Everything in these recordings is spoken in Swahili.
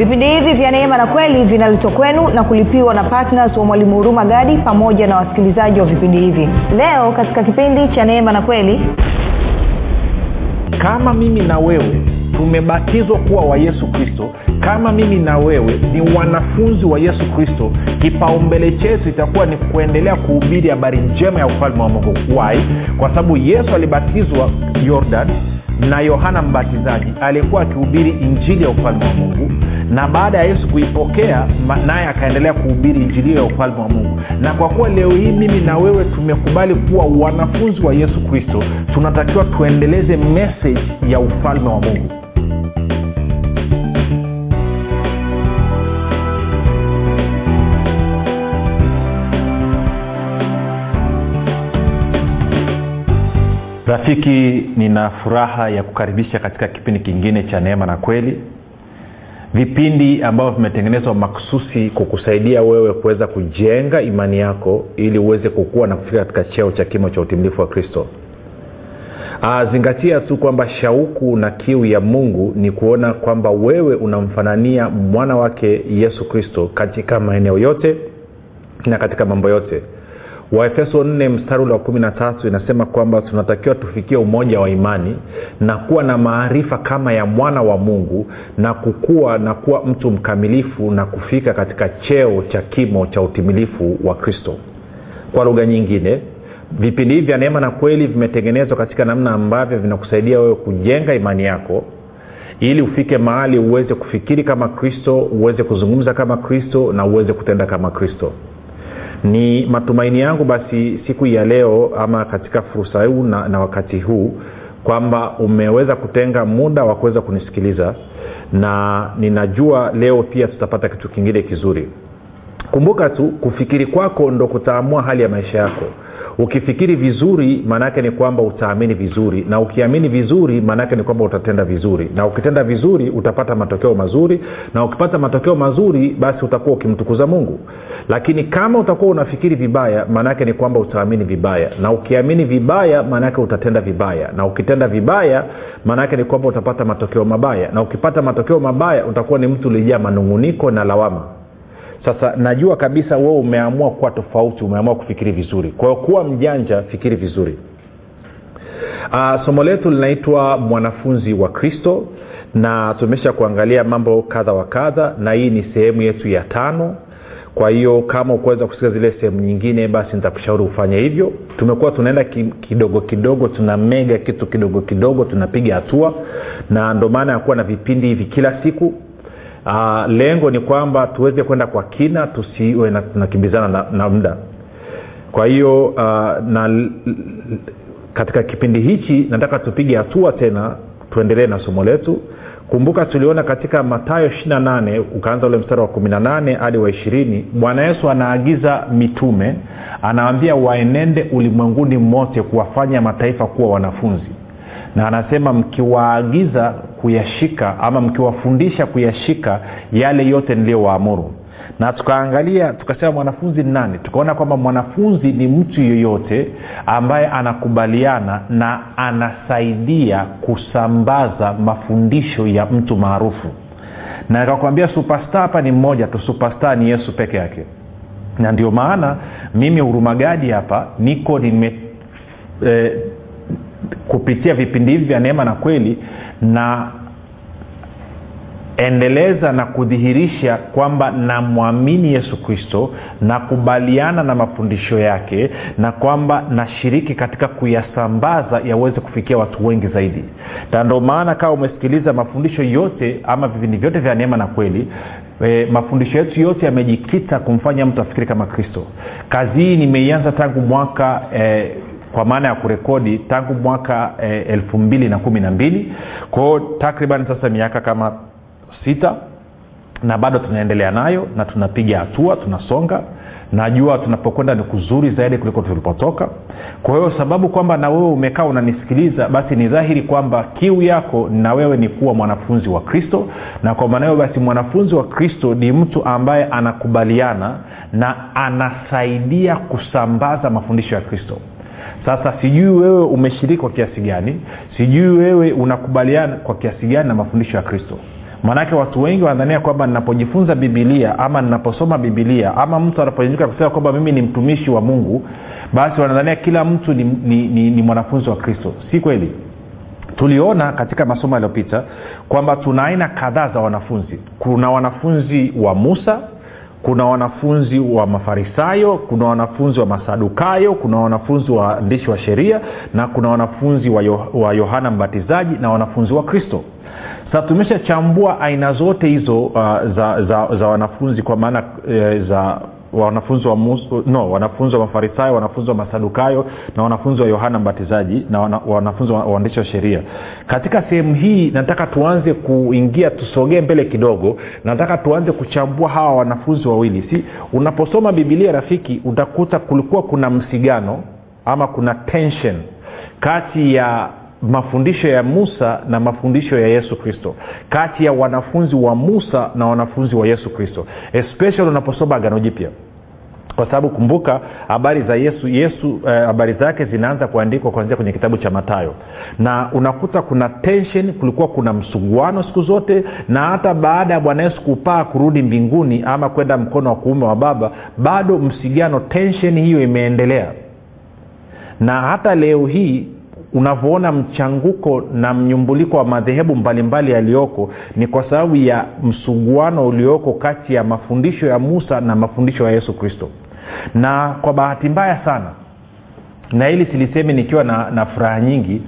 vipindi hivi vya neema na kweli vinaletwa kwenu na kulipiwa na ptns wa mwalimu huruma gadi pamoja na wasikilizaji wa vipindi hivi. Leo katika kipindi cha neema na kweli kama mimi na wewe tumebatizwa kuwa wa yesu kristo kama mimi na wewe ni wanafunzi wa yesu kristo kipaumbele chetu itakuwa ni kuendelea kuhubiri habari njema ya ufalme wa mungu. Wai kwa sababu yesu alibatizwa jordan na yohana mbatizaji aliyekuwa akihubiri injili ya ufalme wa mungu na baada ya yesu kuipokea naye akaendelea kuhubiri injili ya ufalme wa mungu. Na kwa kuwa leo hii mimi na wewe tumekubali kuwa wanafunzi wa yesu kristo tunatakiwa tuendeleze meseji ya ufalme wa mungu rafiki nina furaha ya kukaribisha katika kipindi kingine cha neema na kweli. Vipindi ambavyo vimetengenezwa maksusi kukusaidia wewe kuweza kujenga imani yako ili uweze kukua na kufika katika cheo cha kimo cha utimilifu wa kristo. Zingatia tu kwamba shauku na kiu ya mungu ni kuona kwamba wewe unamfanania mwana wake yesu kristo katika maeneo yote na katika mambo yote waefeso 4 mstari wa kumi na tatu inasema kwamba tunatakiwa tufikie umoja wa imani na kuwa na maarifa kama ya mwana wa mungu na kukua na kuwa mtu mkamilifu na kufika katika cheo cha kimo cha utimilifu wa kristo. Kwa lugha nyingine vipindi hivi vya neema na kweli vimetengenezwa katika namna ambavyo vinakusaidia wewe kujenga imani yako ili ufike mahali uweze kufikiri kama kristo uweze kuzungumza kama kristo na uweze kutenda kama kristo ni matumaini yangu basi siku ya leo ama katika fursa huu na, na wakati huu kwamba umeweza kutenga muda wa kuweza kunisikiliza na ninajua leo pia tutapata kitu kingine kizuri. Kumbuka tu kufikiri kwako ndo kutaamua hali ya maisha yako ukifikiri vizuri maanaake ni kwamba utaamini vizuri. Na ukiamini vizuri maanaake ni kwamba utatenda vizuri. Na ukitenda vizuri utapata matokeo mazuri. Na ukipata matokeo mazuri basi utakuwa ukimtukuza mungu. Lakini kama utakuwa unafikiri vibaya maanaake ni kwamba utaamini vibaya. Na ukiamini vibaya maanaake utatenda vibaya. Na ukitenda vibaya maanaake ni kwamba utapata matokeo mabaya. Na ukipata matokeo mabaya utakuwa ni mtu ulijaa manunguniko na lawama sasa najua kabisa wewe umeamua kuwa tofauti umeamua kufikiri vizuri. Kwa hiyo kuwa mjanja fikiri vizuri. Uh, somo letu linaitwa mwanafunzi wa kristo na tumesha kuangalia mambo kadha wa kadha na hii ni sehemu yetu ya tano. Kwa hiyo kama ukuweza kusikia zile sehemu nyingine basi nitakushauri ufanye hivyo. Tumekuwa tunaenda kidogo kidogo tuna mega kitu kidogo kidogo tunapiga hatua na ndo maana ya kuwa na vipindi hivi kila siku uh, lengo ni kwamba tuweze kwenda kwa kina tusiwe tunakimbizana na, na muda. Kwa hiyo uh, na katika kipindi hichi nataka tupige hatua tena tuendelee na somo letu. Kumbuka tuliona katika matayo 28 ukaanza ule mstari wa 18 hadi wa ishirini bwana yesu anaagiza mitume anawambia waenende ulimwenguni mote kuwafanya mataifa kuwa wanafunzi. Na anasema mkiwaagiza kuyashika ama mkiwafundisha kuyashika yale yote niliyowaamuru. Na tukaangalia tukasema mwanafunzi ni nani? Tukaona kwamba mwanafunzi ni mtu yeyote ambaye anakubaliana na anasaidia kusambaza mafundisho ya mtu maarufu. Na nikakwambia supesta hapa ni mmoja tu supesta ni yesu peke yake. Na ndio maana mimi hurumagadi hapa niko nime eh, kupitia vipindi hivi vya neema na kweli na endeleza na kudhihirisha kwamba namwamini yesu kristo nakubaliana na mafundisho yake na kwamba nashiriki katika kuyasambaza yaweze kufikia watu wengi zaidi. Na ndo maana kama umesikiliza mafundisho yote ama vipindi vyote vya neema na kweli e, mafundisho yetu yote yamejikita kumfanya mtu afikiri kama kristo. Kazi hii nimeianza tangu mwaka e, kwa maana ya kurekodi tangu mwaka e, elfu mbili na kumi na mbili. Kwao takriban sasa miaka kama sita na bado tunaendelea nayo na tunapiga hatua tunasonga. Najua tunapokwenda ni kuzuri zaidi kuliko tulipotoka. Kwa hiyo sababu kwamba na wewe umekaa unanisikiliza basi ni dhahiri kwamba kiu yako na wewe ni kuwa mwanafunzi wa kristo. Na kwa maana hiyo basi mwanafunzi wa kristo ni mtu ambaye anakubaliana na anasaidia kusambaza mafundisho ya kristo sasa sijui wewe umeshiriki kwa kiasi gani sijui wewe unakubaliana kwa kiasi gani na mafundisho ya kristo. Maanake watu wengi wanadhania kwamba ninapojifunza bibilia ama ninaposoma bibilia ama mtu anapoinuka kusema kwamba mimi ni mtumishi wa mungu basi wanadhania kila mtu ni, ni, ni, ni mwanafunzi wa kristo. Si kweli? Tuliona katika masomo yaliyopita kwamba tuna aina kadhaa za wanafunzi. Kuna wanafunzi wa musa kuna wanafunzi wa mafarisayo kuna wanafunzi wa masadukayo kuna wanafunzi wa waandishi wa sheria na kuna wanafunzi wa, Yo, wa yohana mbatizaji na wanafunzi wa kristo. Sasa tumeshachambua aina zote hizo uh, za, za, za wanafunzi kwa maana e, za wanafunzi wa musu, no wanafunzi wa mafarisayo wanafunzi wa masadukayo na wanafunzi wa yohana mbatizaji na wana, wanafunzi wa waandishi wa sheria. Katika sehemu hii nataka tuanze kuingia tusogee mbele kidogo. Nataka tuanze kuchambua hawa wanafunzi wawili. Si unaposoma bibilia rafiki utakuta kulikuwa kuna msigano ama kuna tension kati ya mafundisho ya musa na mafundisho ya yesu kristo. Kati ya wanafunzi wa musa na wanafunzi wa yesu kristo. Especially unaposoma agano jipya. Kwa sababu kumbuka habari za yesu yesu habari eh, zake zinaanza kuandikwa kuanzia kwenye kitabu cha matayo na unakuta kuna tension kulikuwa kuna msuguano siku zote na hata baada ya bwana yesu kupaa kurudi mbinguni ama kwenda mkono wa kuume wa baba bado msigano tension hiyo imeendelea. Na hata leo hii unavyoona mchanguko na mnyumbuliko wa madhehebu mbalimbali yaliyoko ni kwa sababu ya msuguano ulioko kati ya mafundisho ya musa na mafundisho ya yesu kristo. Na kwa bahati mbaya sana na hili silisemi nikiwa na, na furaha nyingi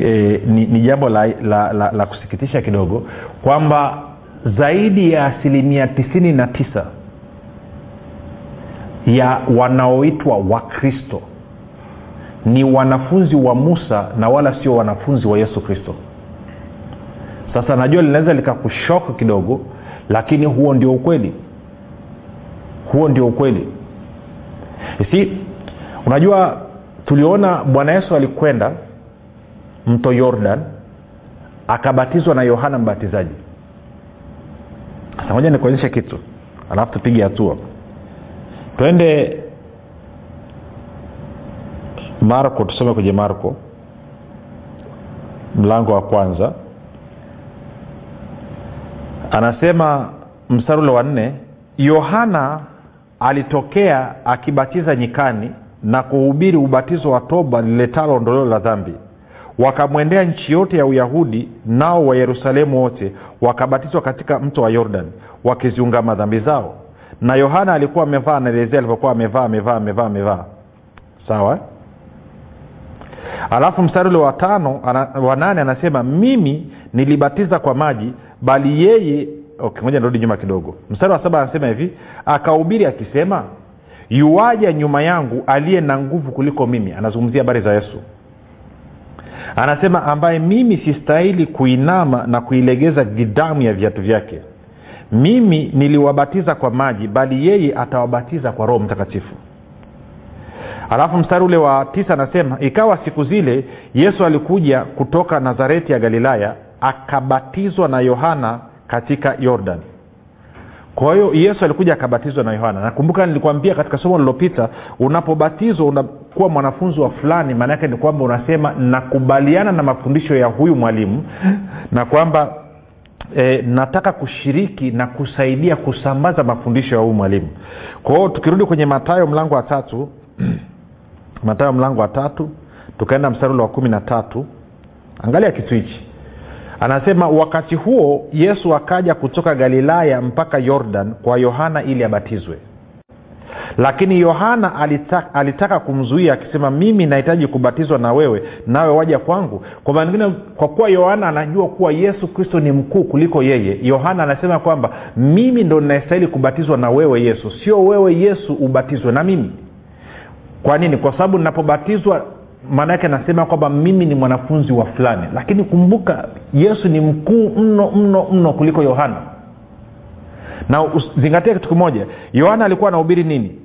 e, ni, ni jambo la, la, la, la kusikitisha kidogo kwamba zaidi ya asilimia tisini na tisa ya wanaoitwa wakristo ni wanafunzi wa musa na wala sio wanafunzi wa yesu kristo. Sasa najua linaweza likakushoko kidogo lakini huo ndio ukweli. Huo ndio ukweli. Si unajua tuliona bwana yesu alikwenda mto yordan akabatizwa na yohana mbatizaji. Sasa moja nikuonyeshe kitu alafu tupige hatua. Twende marko tusome kwenye marko. Mlango wa kwanza. Anasema mstari ule wa nne yohana alitokea akibatiza nyikani na kuhubiri ubatizo wa toba liletalo ondoleo la dhambi. Wakamwendea nchi yote ya uyahudi nao wa yerusalemu wote wakabatizwa katika mto wa yordan wakiziungama dhambi zao. Na yohana alikuwa amevaa anaelezea alivyokuwa amevaa amevaa amevaa amevaa. Sawa alafu mstari ule wa tano wa nane anasema mimi nilibatiza kwa maji bali yeye okay, moja nirudi nyuma kidogo. Mstari wa saba anasema hivi akahubiri akisema yuwaja nyuma yangu aliye na nguvu kuliko mimi anazungumzia habari za yesu. Anasema ambaye mimi sistahili kuinama na kuilegeza gidamu ya viatu vyake. Mimi niliwabatiza kwa maji bali yeye atawabatiza kwa roho mtakatifu alafu mstari ule wa tisa anasema ikawa siku zile yesu alikuja kutoka nazareti ya galilaya akabatizwa na yohana katika yordan. Kwa hiyo yesu alikuja akabatizwa na yohana. Nakumbuka nilikwambia katika somo lililopita unapobatizwa unakuwa mwanafunzi wa fulani maana yake ni kwamba unasema nakubaliana na mafundisho ya huyu mwalimu na kwamba e, nataka kushiriki na kusaidia kusambaza mafundisho ya huyu mwalimu. Kwa hiyo tukirudi kwenye matayo mlango wa tatu matayo mlango wa tatu tukaenda mstari wa kumi na tatu. Angalia kitu hichi. Anasema wakati huo yesu akaja kutoka galilaya mpaka yordan kwa yohana ili abatizwe. Lakini yohana alitaka, alitaka kumzuia akisema mimi nahitaji kubatizwa na wewe nawe waja kwangu kwa maana kwa kuwa yohana anajua kuwa yesu kristo ni mkuu kuliko yeye yohana anasema kwamba mimi ndo ninastahili kubatizwa na wewe yesu. Sio wewe yesu ubatizwe na mimi kwa nini? Kwa sababu ninapobatizwa maana yake anasema kwamba mimi ni mwanafunzi wa fulani. Lakini kumbuka yesu ni mkuu mno mno mno kuliko yohana. Na zingatia kitu kimoja. Yohana alikuwa anahubiri nini?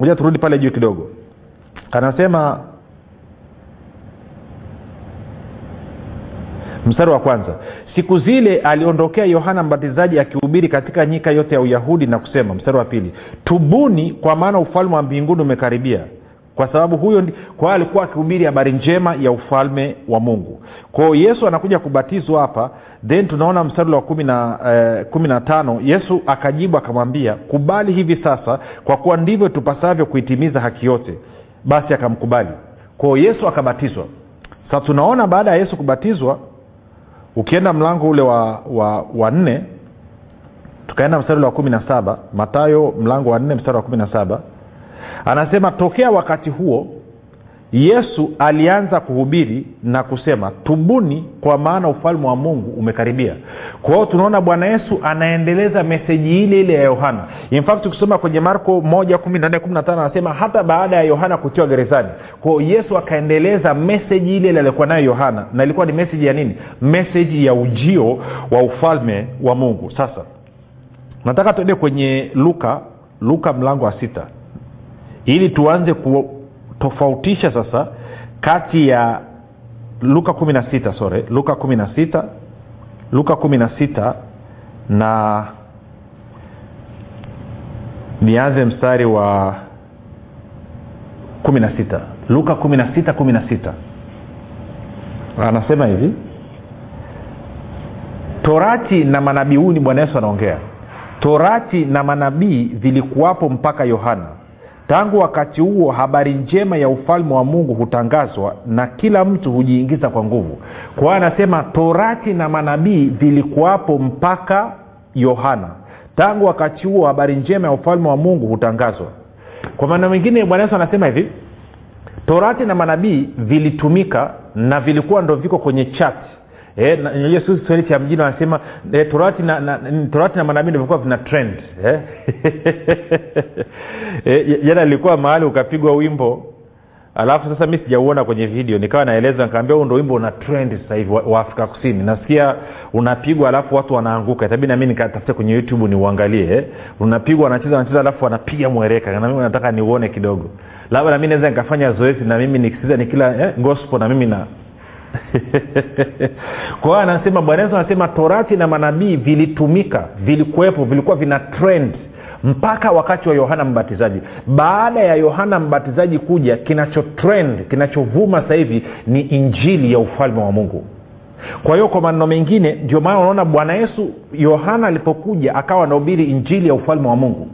Moja turudi pale juu kidogo. Anasema mstari wa kwanza siku zile aliondokea yohana mbatizaji akihubiri katika nyika yote ya uyahudi na kusema mstari wa pili tubuni kwa maana ufalme wa mbinguni umekaribia. Kwa sababu huyo kwa alikuwa akihubiri habari njema ya ufalme wa mungu. Kwao yesu anakuja kubatizwa hapa then tunaona mstari wa kumi na eh, tano yesu akajibu akamwambia kubali hivi sasa kwa kuwa ndivyo tupasavyo kuitimiza haki yote. Basi akamkubali. Kwao yesu akabatizwa. Sasa tunaona baada ya yesu kubatizwa ukienda mlango ule wa, wa, wa nne tukaenda mstari ule wa kumi na saba matayo mlango wa nne mstari wa kumi na saba anasema tokea wakati huo yesu alianza kuhubiri na kusema tubuni kwa maana ufalme wa mungu umekaribia. Kwa hiyo tunaona bwana yesu anaendeleza meseji ile ile ya yohana. Infact ukisoma kwenye marko moja kumi na nne kumi na tano anasema hata baada ya yohana kutiwa gerezani. Kwao yesu akaendeleza meseji ile ile aliokuwa nayo yohana na ilikuwa ni meseji ya nini? Meseji ya ujio wa ufalme wa mungu. Sasa nataka tuende kwenye luka luka mlango wa sita. Ili tuanze kutofautisha sasa kati ya luka kumi na sita sorry luka kumi na sita luka kumi na sita na nianze mstari wa kumi na sita luka kumi na sita kumi na sita anasema hivi torati na manabii huu ni bwana yesu anaongea torati na manabii vilikuwapo mpaka yohana tangu wakati huo habari njema ya ufalme wa mungu hutangazwa na kila mtu hujiingiza kwa nguvu. Kwa hiyo anasema torati na manabii vilikuwapo mpaka yohana. Tangu wakati huo habari njema ya ufalme wa mungu hutangazwa. Kwa maana mengine bwana yesu anasema hivi torati na manabii vilitumika na vilikuwa ndo viko kwenye chat Eh, na- siku kiswahili cha mjini wanasema eh, torati na, na, torati na manabii ndivyokuwa vina trend eh? eh, jana mahali ukapigwa wimbo alafu sasa mi sijauona kwenye video nikawa naeleza nikaambia huu ndo wimbo una trend sasa hivi wa, afrika kusini nasikia unapigwa alafu watu wanaanguka itabidi nami nikatafute kwenye youtube niuangalie eh? unapigwa wanacheza wanacheza alafu wanapiga mwereka na mimi nataka niuone kidogo labda nami naweza nikafanya zoezi na mimi nikisikiza nikila eh, gospel na mimi na kwa hiyo anasema bwana anasema torati na manabii vilitumika vilikuwepo vilikuwa vina trend mpaka wakati wa yohana mbatizaji. Baada ya yohana mbatizaji kuja kinachotrend kinachovuma sasa hivi ni injili ya ufalme wa mungu. Kwa hiyo kwa maneno mengine ndio maana unaona bwana yesu yohana alipokuja akawa anahubiri injili ya ufalme wa mungu.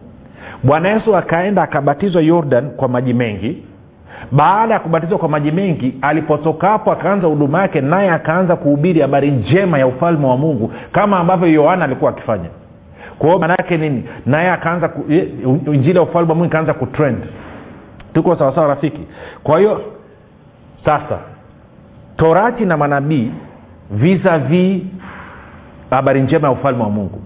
Bwana yesu akaenda akabatizwa yordan kwa maji mengi baada ya kubatizwa kwa maji mengi alipotokapo akaanza huduma yake naye akaanza kuhubiri habari njema ya ufalme wa mungu kama ambavyo yohana alikuwa akifanya. Kwao maanaake nini? Naye akaanza ku, injili ya ufalme wa mungu ikaanza kutrend. Tuko sawasawa rafiki? Kwa hiyo sasa torati na manabii vis-a-vis habari njema ya ufalme wa mungu.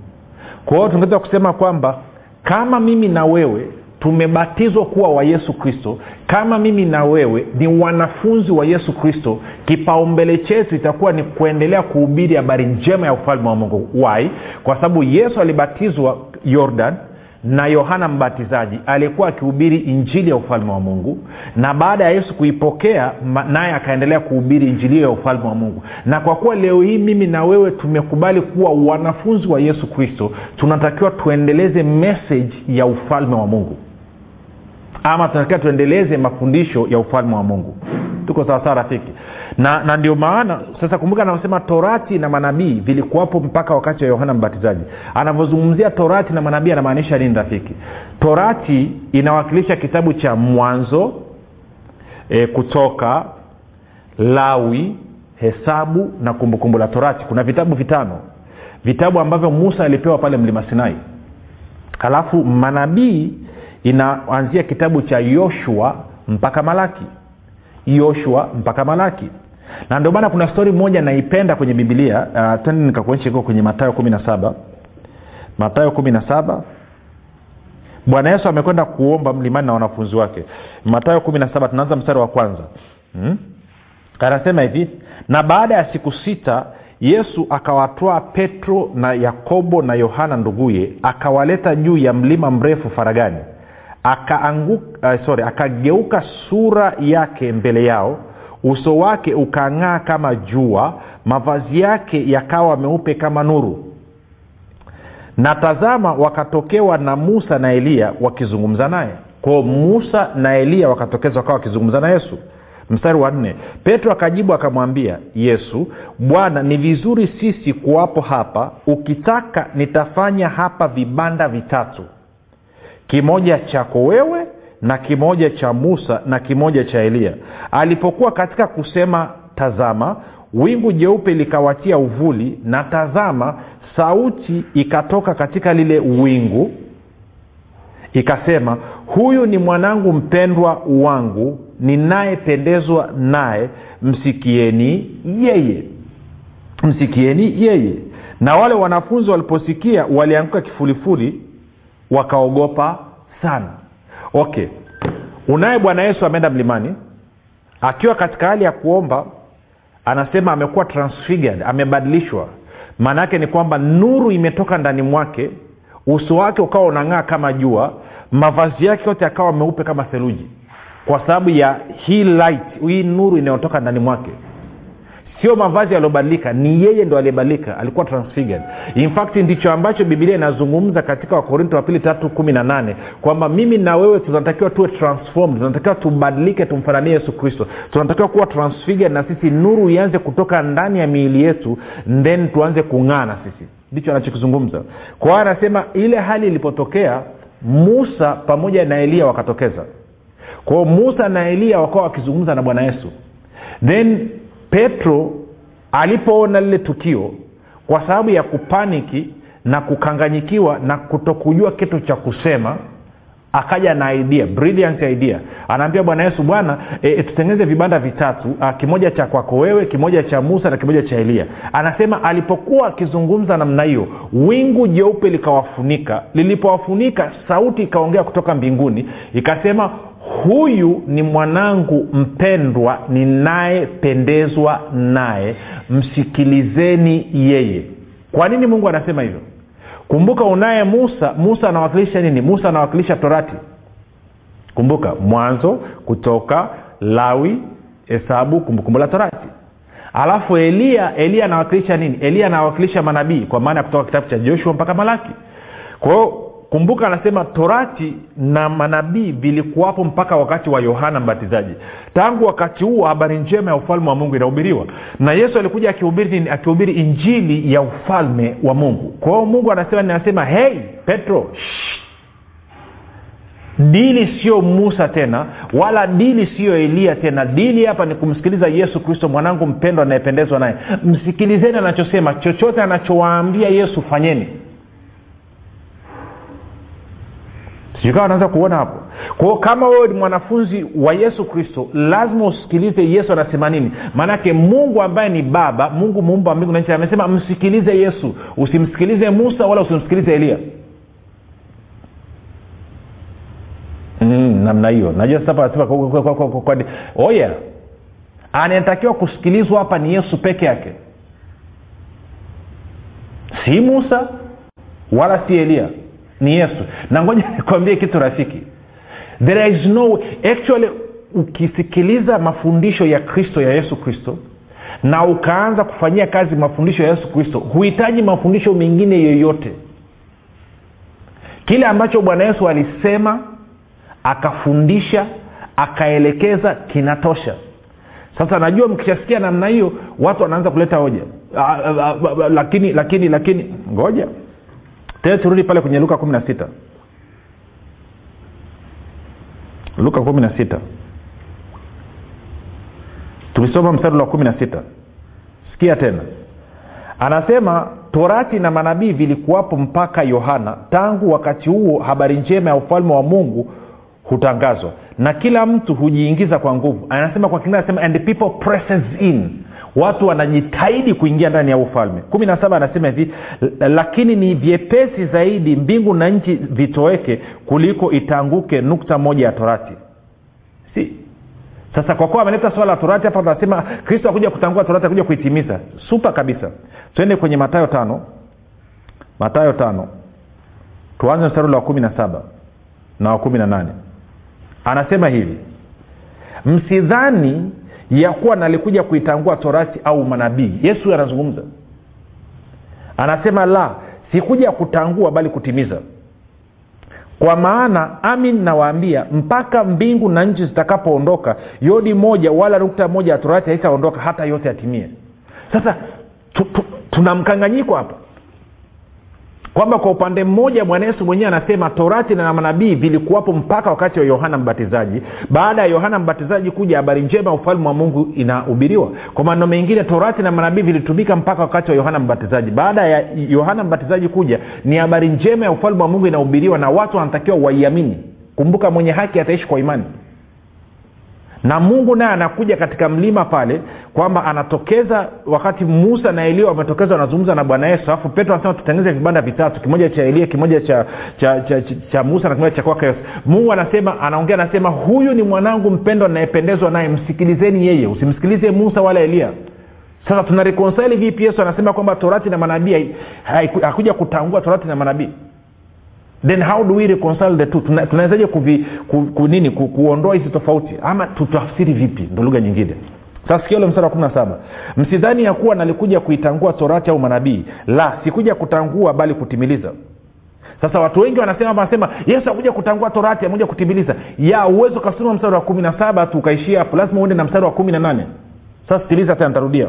Kwa hiyo tunaweza kusema kwamba kama mimi na wewe tumebatizwa kuwa wa yesu kristo kama mimi na wewe ni wanafunzi wa yesu kristo kipaumbele chetu itakuwa ni kuendelea kuhubiri habari njema ya ufalme wa mungu. Wai kwa sababu yesu alibatizwa yordan na yohana mbatizaji alikuwa akihubiri injili ya ufalme wa mungu na baada ya yesu kuipokea naye akaendelea kuhubiri injili hiyo ya ufalme wa mungu. Na kwa kuwa leo hii mimi na wewe tumekubali kuwa wanafunzi wa yesu kristo tunatakiwa tuendeleze message ya ufalme wa mungu ama tunatakiwa tuendeleze mafundisho ya ufalme wa mungu. Tuko sawasawa rafiki. Na na ndio maana sasa kumbuka anavyosema torati na manabii vilikuwapo mpaka wakati wa yohana mbatizaji. Anavyozungumzia torati na manabii anamaanisha nini rafiki? Torati inawakilisha kitabu cha mwanzo e, kutoka lawi hesabu na kumbukumbu la torati. Kuna vitabu vitano. Vitabu ambavyo musa alipewa pale mlima sinai. Halafu manabii inaanzia kitabu cha yoshua mpaka malaki. Yoshua mpaka malaki. Na ndio maana kuna stori moja naipenda kwenye bibilia uh, tende nikakuonyesha iko kwenye matayo kumi na saba. Matayo kumi na saba. Bwana yesu amekwenda kuomba mlimani na wanafunzi wake. Matayo kumi na saba tunaanza mstari wa kwanza. Hmm? anasema hivi na baada ya siku sita yesu akawatwaa petro na yakobo na yohana nduguye akawaleta juu ya mlima mrefu faragani akaanguka uh, sorry akageuka sura yake mbele yao uso wake ukang'aa kama jua mavazi yake yakawa meupe kama nuru. Na tazama wakatokewa na musa na eliya wakizungumza naye. Kwao musa na eliya wakatokeza wakawa wakizungumza na yesu. Mstari wa nne petro akajibu akamwambia yesu bwana ni vizuri sisi kuwapo hapa ukitaka nitafanya hapa vibanda vitatu kimoja chako wewe na kimoja cha musa na kimoja cha eliya alipokuwa katika kusema tazama wingu jeupe likawatia uvuli na tazama sauti ikatoka katika lile wingu ikasema huyu ni mwanangu mpendwa wangu ninayependezwa naye msikieni yeye msikieni yeye. Na wale wanafunzi waliposikia walianguka kifulifuli wakaogopa sana. Okay. Unaye bwana yesu ameenda mlimani akiwa katika hali ya kuomba anasema amekuwa transfigured amebadilishwa. Maana yake ni kwamba nuru imetoka ndani mwake uso wake ukawa unang'aa kama jua mavazi yake yote akawa meupe kama theluji. Kwa sababu ya hii light hii nuru inayotoka ndani mwake sio mavazi yaliyobadilika ni yeye ndo aliyebadilika alikuwa transfigured. In fact ndicho ambacho bibilia inazungumza katika wakorinto wa pili tatu kumi na nane kwamba mimi na wewe tunatakiwa tuwe transformed tunatakiwa tubadilike tumfananie yesu kristo. Tunatakiwa kuwa transfigured na sisi nuru ianze kutoka ndani ya miili yetu then tuanze kung'aa na sisi. Ndicho anachokizungumza. Kwa anasema ile hali ilipotokea musa pamoja na eliya wakatokeza. Kwao musa na eliya wakawa wakizungumza na bwana yesu. Then petro alipoona lile tukio kwa sababu ya kupaniki na kukanganyikiwa na kutokujua kitu cha kusema akaja na idea brilliant idea. Anaambia bwana yesu bwana e, e, tutengeneze vibanda vitatu a, kimoja cha kwako wewe kimoja cha musa na kimoja cha eliya. Anasema alipokuwa akizungumza namna hiyo wingu jeupe likawafunika. Lilipowafunika sauti ikaongea kutoka mbinguni ikasema huyu ni mwanangu mpendwa ninayependezwa naye. Msikilizeni yeye. Kwa nini mungu anasema hivyo? Kumbuka unaye musa. Musa anawakilisha nini? Musa anawakilisha torati. Kumbuka mwanzo kutoka lawi hesabu kumbukumbu la torati. Alafu eliya eliya anawakilisha nini? Eliya anawakilisha manabii kwa maana ya kutoka kitabu cha joshua mpaka malaki. Kwa hiyo kumbuka anasema torati na manabii vilikuwapo mpaka wakati wa yohana mbatizaji. Tangu wakati huo habari njema ya ufalme wa mungu inahubiriwa. Na yesu alikuja akihubiri injili ya ufalme wa mungu. Kwa hiyo mungu anasema ninasema hei petro shh. dili sio musa tena wala dili siyo eliya tena. Dili hapa ni kumsikiliza yesu kristo mwanangu mpendwa anayependezwa naye. Msikilizeni anachosema. Chochote anachowaambia yesu fanyeni sijukawa anaweza kuona hapo. Kwao kama wewe ni mwanafunzi wa yesu kristo lazima usikilize yesu anasema nini. Maanake mungu ambaye ni baba mungu muumba wa mbingu na nchi amesema msikilize yesu. Usimsikilize musa wala usimsikilize eliya mm, namna hiyo. Najua sasa anasema oya anayetakiwa kusikilizwa hapa ni yesu peke yake. Si musa wala si eliya ni yesu. Na ngoja nikwambie kitu rafiki. There is no actually ukisikiliza mafundisho ya kristo ya yesu kristo na ukaanza kufanyia kazi mafundisho ya yesu kristo huhitaji mafundisho mengine yoyote. Kile ambacho bwana yesu alisema akafundisha akaelekeza kinatosha. Sasa najua mkishasikia namna hiyo watu wanaanza kuleta hoja. Lakini lakini lakini ngoja tena turudi pale kwenye luka kumi na sita. Luka kumi na sita. Tulisoma mstari wa kumi na sita. Sikia tena. Anasema torati na manabii vilikuwapo mpaka yohana. Tangu wakati huo habari njema ya ufalme wa mungu hutangazwa. Na kila mtu hujiingiza kwa nguvu. Anasema kwa kingine anasema and people presses in watu wanajitahidi kuingia ndani ya ufalme. Kumi na saba anasema hivi lakini ni vyepesi zaidi mbingu na nchi vitoweke kuliko itanguke nukta moja ya torati. Si. Sasa kwa kuwa ameleta swala la torati hapa anasema kristo akuja kutangua torati akuja kuitimiza. Supa kabisa. Twende kwenye matayo tano. Matayo tano. Tuanze mstari wa kumi na saba na wa kumi na nane. Anasema hivi msidhani ya kuwa nalikuja kuitangua torati au manabii. Yesu anazungumza. Anasema la sikuja kutangua bali kutimiza. Kwa maana amin nawaambia mpaka mbingu na nchi zitakapoondoka yodi moja wala nukta moja ya torati haitaondoka hata yote yatimie. Sasa tu, tu, tuna mkanganyiko hapa kwamba kwa upande mmoja bwana yesu mwenyewe anasema torati na manabii vilikuwapo mpaka wakati wa yohana mbatizaji. Baada ya yohana mbatizaji kuja habari njema ya ufalme wa mungu inahubiriwa. Kwa maneno mengine torati na manabii vilitumika mpaka wakati wa yohana mbatizaji. Baada ya yohana mbatizaji kuja ni habari njema ya ufalme wa mungu inahubiriwa na watu wanatakiwa waiamini. Kumbuka mwenye haki ataishi kwa imani na mungu naye anakuja katika mlima pale kwamba anatokeza wakati musa na elia wametokeza wanazungumza na bwana yesu alafu petro anasema tutengeneze vibanda vitatu kimoja cha elia kimoja cha cha, cha, cha, cha musa na kimoja cha kwake yesu. Mungu anasema anaongea anasema huyu ni mwanangu mpendwa nayependezwa naye msikilizeni yeye usimsikilize musa wala elia sasa tuna reconcile vipi? Yesu anasema kwamba torati na manabii hakuja kutangua torati na manabii then how do we reconcile the two? Tunawezaje ku, ku, ku, kuondoa hizi tofauti? Ama tutafsiri vipi? Ndo lugha nyingine. Sasa ule msara wa kumi na saba. Msidhani ya kuwa nalikuja kuitangua torati au manabii. La sikuja kutangua bali kutimiliza. Sasa watu wengi wanasema wanasema yesu akuja kutangua torati amekuja kutimiliza. Ya uwezo ukasoma mstari wa kumi na saba tu ukaishia hapo. Lazima uende na mstari wa kumi na nane. Sasa sikiliza tena ntarudia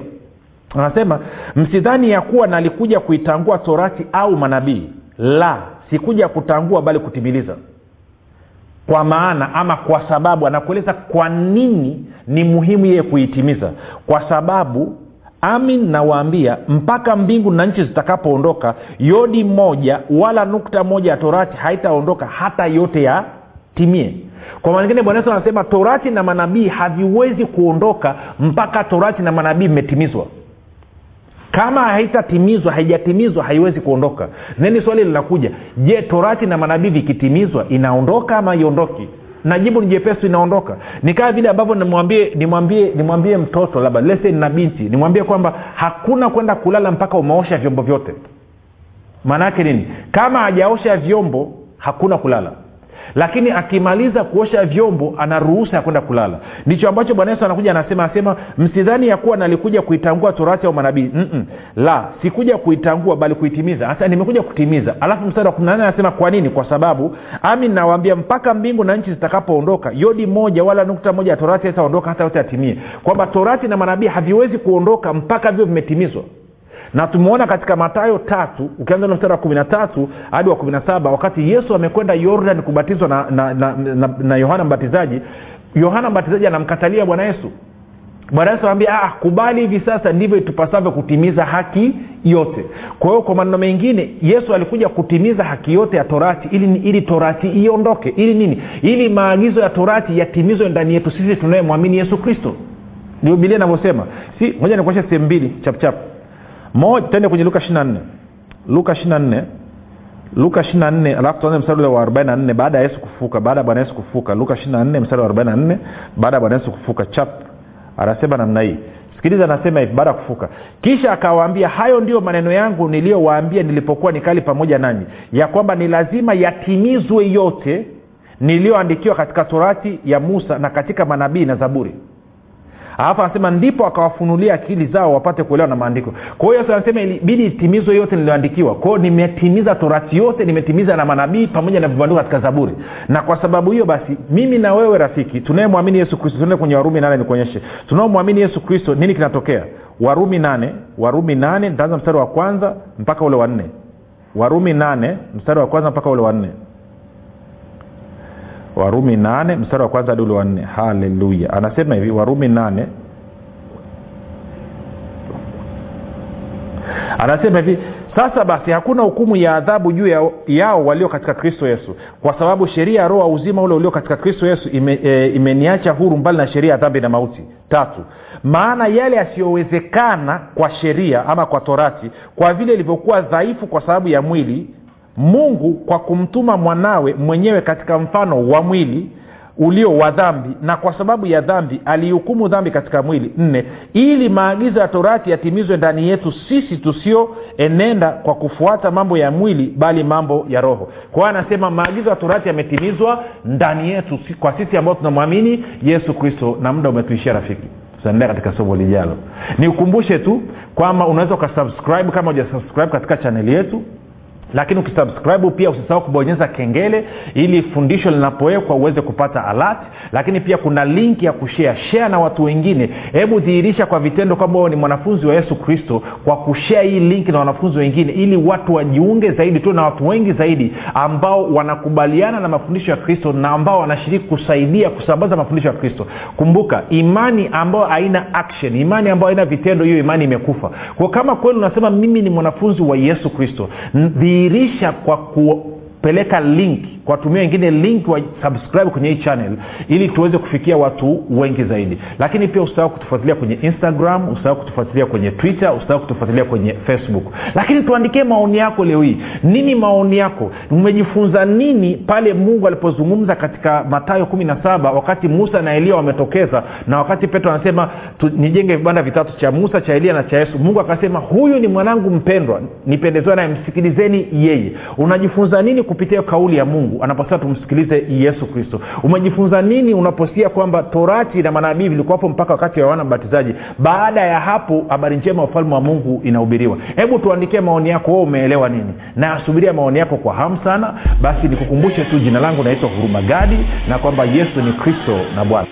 anasema msidhani ya kuwa nalikuja kuitangua torati au manabii. La sikuja kutangua bali kutimiliza. Kwa maana ama kwa sababu anakueleza kwa nini ni muhimu yeye kuitimiza. Kwa sababu amin nawaambia mpaka mbingu na nchi zitakapoondoka yodi moja wala nukta moja ya torati haitaondoka hata yote yatimie. Kwa maana ingine bwana anasema torati na manabii haviwezi kuondoka mpaka torati na manabii vimetimizwa kama haitatimizwa haijatimizwa haiwezi kuondoka. Neni swali linakuja je torati na manabii vikitimizwa inaondoka ama iondoki na jibu ni jepesi inaondoka. Ni kama vile ambavyo nimwambie nimwambie nimwambie mtoto labda lese na binti nimwambie kwamba hakuna kwenda kulala mpaka umeosha vyombo vyote. Maana yake nini? Kama hajaosha vyombo hakuna kulala lakini akimaliza kuosha vyombo ana ruhusa ya kwenda kulala. Ndicho ambacho bwana yesu anakuja anasema asema msidhani ya kuwa nalikuja kuitangua torati au manabii. La sikuja kuitangua bali kuitimiza. Hasa nimekuja kutimiza. Alafu mstari wa kumi nane anasema kwa nini? Kwa sababu ami nawaambia mpaka mbingu na nchi zitakapoondoka yodi moja wala nukta moja ya torati haitaondoka hata yote atimie kwamba torati na manabii haviwezi kuondoka mpaka vio vimetimizwa na tumeona katika matayo tatu ukianza na mstari wa kumi na tatu hadi wa kumi na saba wakati yesu amekwenda yordan kubatizwa na, na, na, na, na yohana mbatizaji yohana mbatizaji anamkatalia bwana yesu. Bwana yesu anambia ah, kubali hivi sasa ndivyo itupasavyo kutimiza haki yote. Kwa hiyo kwa maneno mengine yesu alikuja kutimiza haki yote ya torati ili, ili torati iondoke ili nini? Ili maagizo ya torati yatimizwe ndani yetu sisi tunayemwamini yesu kristo. Ndio bilia inavyosema. Si moja nikuonyesha sehemu mbili chapchap tende kwenye luka ishiri nne. Luka ishiri nne. Luka ishiri nne alafu tuanze mstari ule wa arobaini na nne baada ya yesu kufuka baada ya bwana yesu kufuka luka ishiri nne mstari wa arobaini na nne baada ya bwana yesu kufuka chap anasema namna hii. Sikiliza anasema hivi baada ya kufuka kisha akawaambia hayo ndiyo maneno yangu niliyowaambia nilipokuwa nikali pamoja nanyi ya kwamba ni lazima yatimizwe yote niliyoandikiwa katika torati ya musa na katika manabii na zaburi alafu anasema ndipo akawafunulia akili zao wapate kuelewa na maandiko. Kwa hiyo yesu anasema ilibidi itimizwe yote niliyoandikiwa. Kwao nimetimiza torati yote nimetimiza na manabii pamoja na vibandiko katika zaburi. Na kwa sababu hiyo basi mimi na wewe rafiki tunayemwamini yesu kristo tuende kwenye warumi nane nikuonyeshe. Tunaomwamini yesu kristo nini kinatokea? Warumi nane warumi nane nitaanza mstari wa kwanza mpaka ule wa nne. Warumi nane mstari wa kwanza mpaka ule wa nne warumi nane mstari wa kwanza hadi ule wa haleluya. Anasema hivi warumi nane. Anasema hivi sasa basi hakuna hukumu ya adhabu juu ya, yao walio katika kristo yesu kwa sababu sheria ya roho wa uzima ule ulio katika kristo yesu ime, e, imeniacha huru mbali na sheria ya dhambi na mauti. Tatu maana yale yasiyowezekana kwa sheria ama kwa torati kwa vile ilivyokuwa dhaifu kwa sababu ya mwili mungu kwa kumtuma mwanawe mwenyewe katika mfano wa mwili ulio wa dhambi na kwa sababu ya dhambi alihukumu dhambi katika mwili. Nne ili maagizo ya torati yatimizwe ndani yetu sisi tusioenenda kwa kufuata mambo ya mwili bali mambo ya roho. Kwa hiyo anasema maagizo ya torati yametimizwa ndani yetu kwa sisi ambao tunamwamini yesu kristo na muda umetuishia rafiki. Tutaendelea katika somo lijalo. Nikukumbushe tu kwamba unaweza ukasubscribe kama ujasubscribe katika chaneli yetu lakini ukisubscribe pia usisahau kubonyeza kengele ili fundisho linapowekwa uweze kupata alert. Lakini pia kuna link ya kushea shea na watu wengine. Hebu dhihirisha kwa vitendo kwamba ni mwanafunzi wa yesu kristo kwa kushea hii link na wanafunzi wengine ili watu wajiunge zaidi tu na watu wengi zaidi ambao wanakubaliana na mafundisho ya kristo na ambao wanashiriki kusaidia kusambaza mafundisho ya kristo. Kumbuka imani ambayo haina action imani ambayo haina vitendo hiyo imani imekufa. Kwa kama kweli unasema mimi ni mwanafunzi wa yesu kristo dhihirisha kwa kupeleka link kuwatumia wengine link wa subscribe kwenye hii channel ili tuweze kufikia watu wengi zaidi. Lakini pia usahau kutufuatilia kwenye instagram usahau kutufuatilia kwenye twitter usahau kutufuatilia kwenye facebook. Lakini tuandikie maoni yako leo hii. Nini maoni yako? Umejifunza nini pale mungu alipozungumza katika matayo kumi na saba wakati musa na elia wametokeza na wakati petro anasema nijenge vibanda vitatu cha musa cha elia na cha yesu. Mungu akasema huyu ni mwanangu mpendwa nipendezwa naye msikilizeni yeye. Unajifunza nini kupitia kauli ya mungu anaposema tumsikilize yesu kristo. Umejifunza nini unaposikia kwamba torati na manabii vilikuwapo mpaka wakati wa yohana mbatizaji? Baada ya hapo habari njema ya ufalme wa mungu inahubiriwa. Hebu tuandikie maoni yako wewe umeelewa nini? Nayasubiria maoni yako kwa hamu sana. Basi nikukumbushe tu jina langu naitwa huruma gadi na kwamba yesu ni kristo na bwana.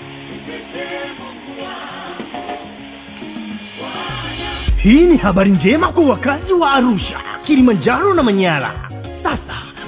Hii ni habari njema kwa wakazi wa arusha kilimanjaro na manyara. Sasa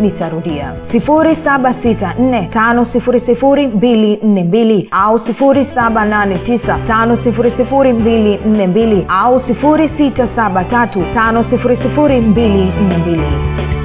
nitarudia. 7645242 au 7895242 au 6735242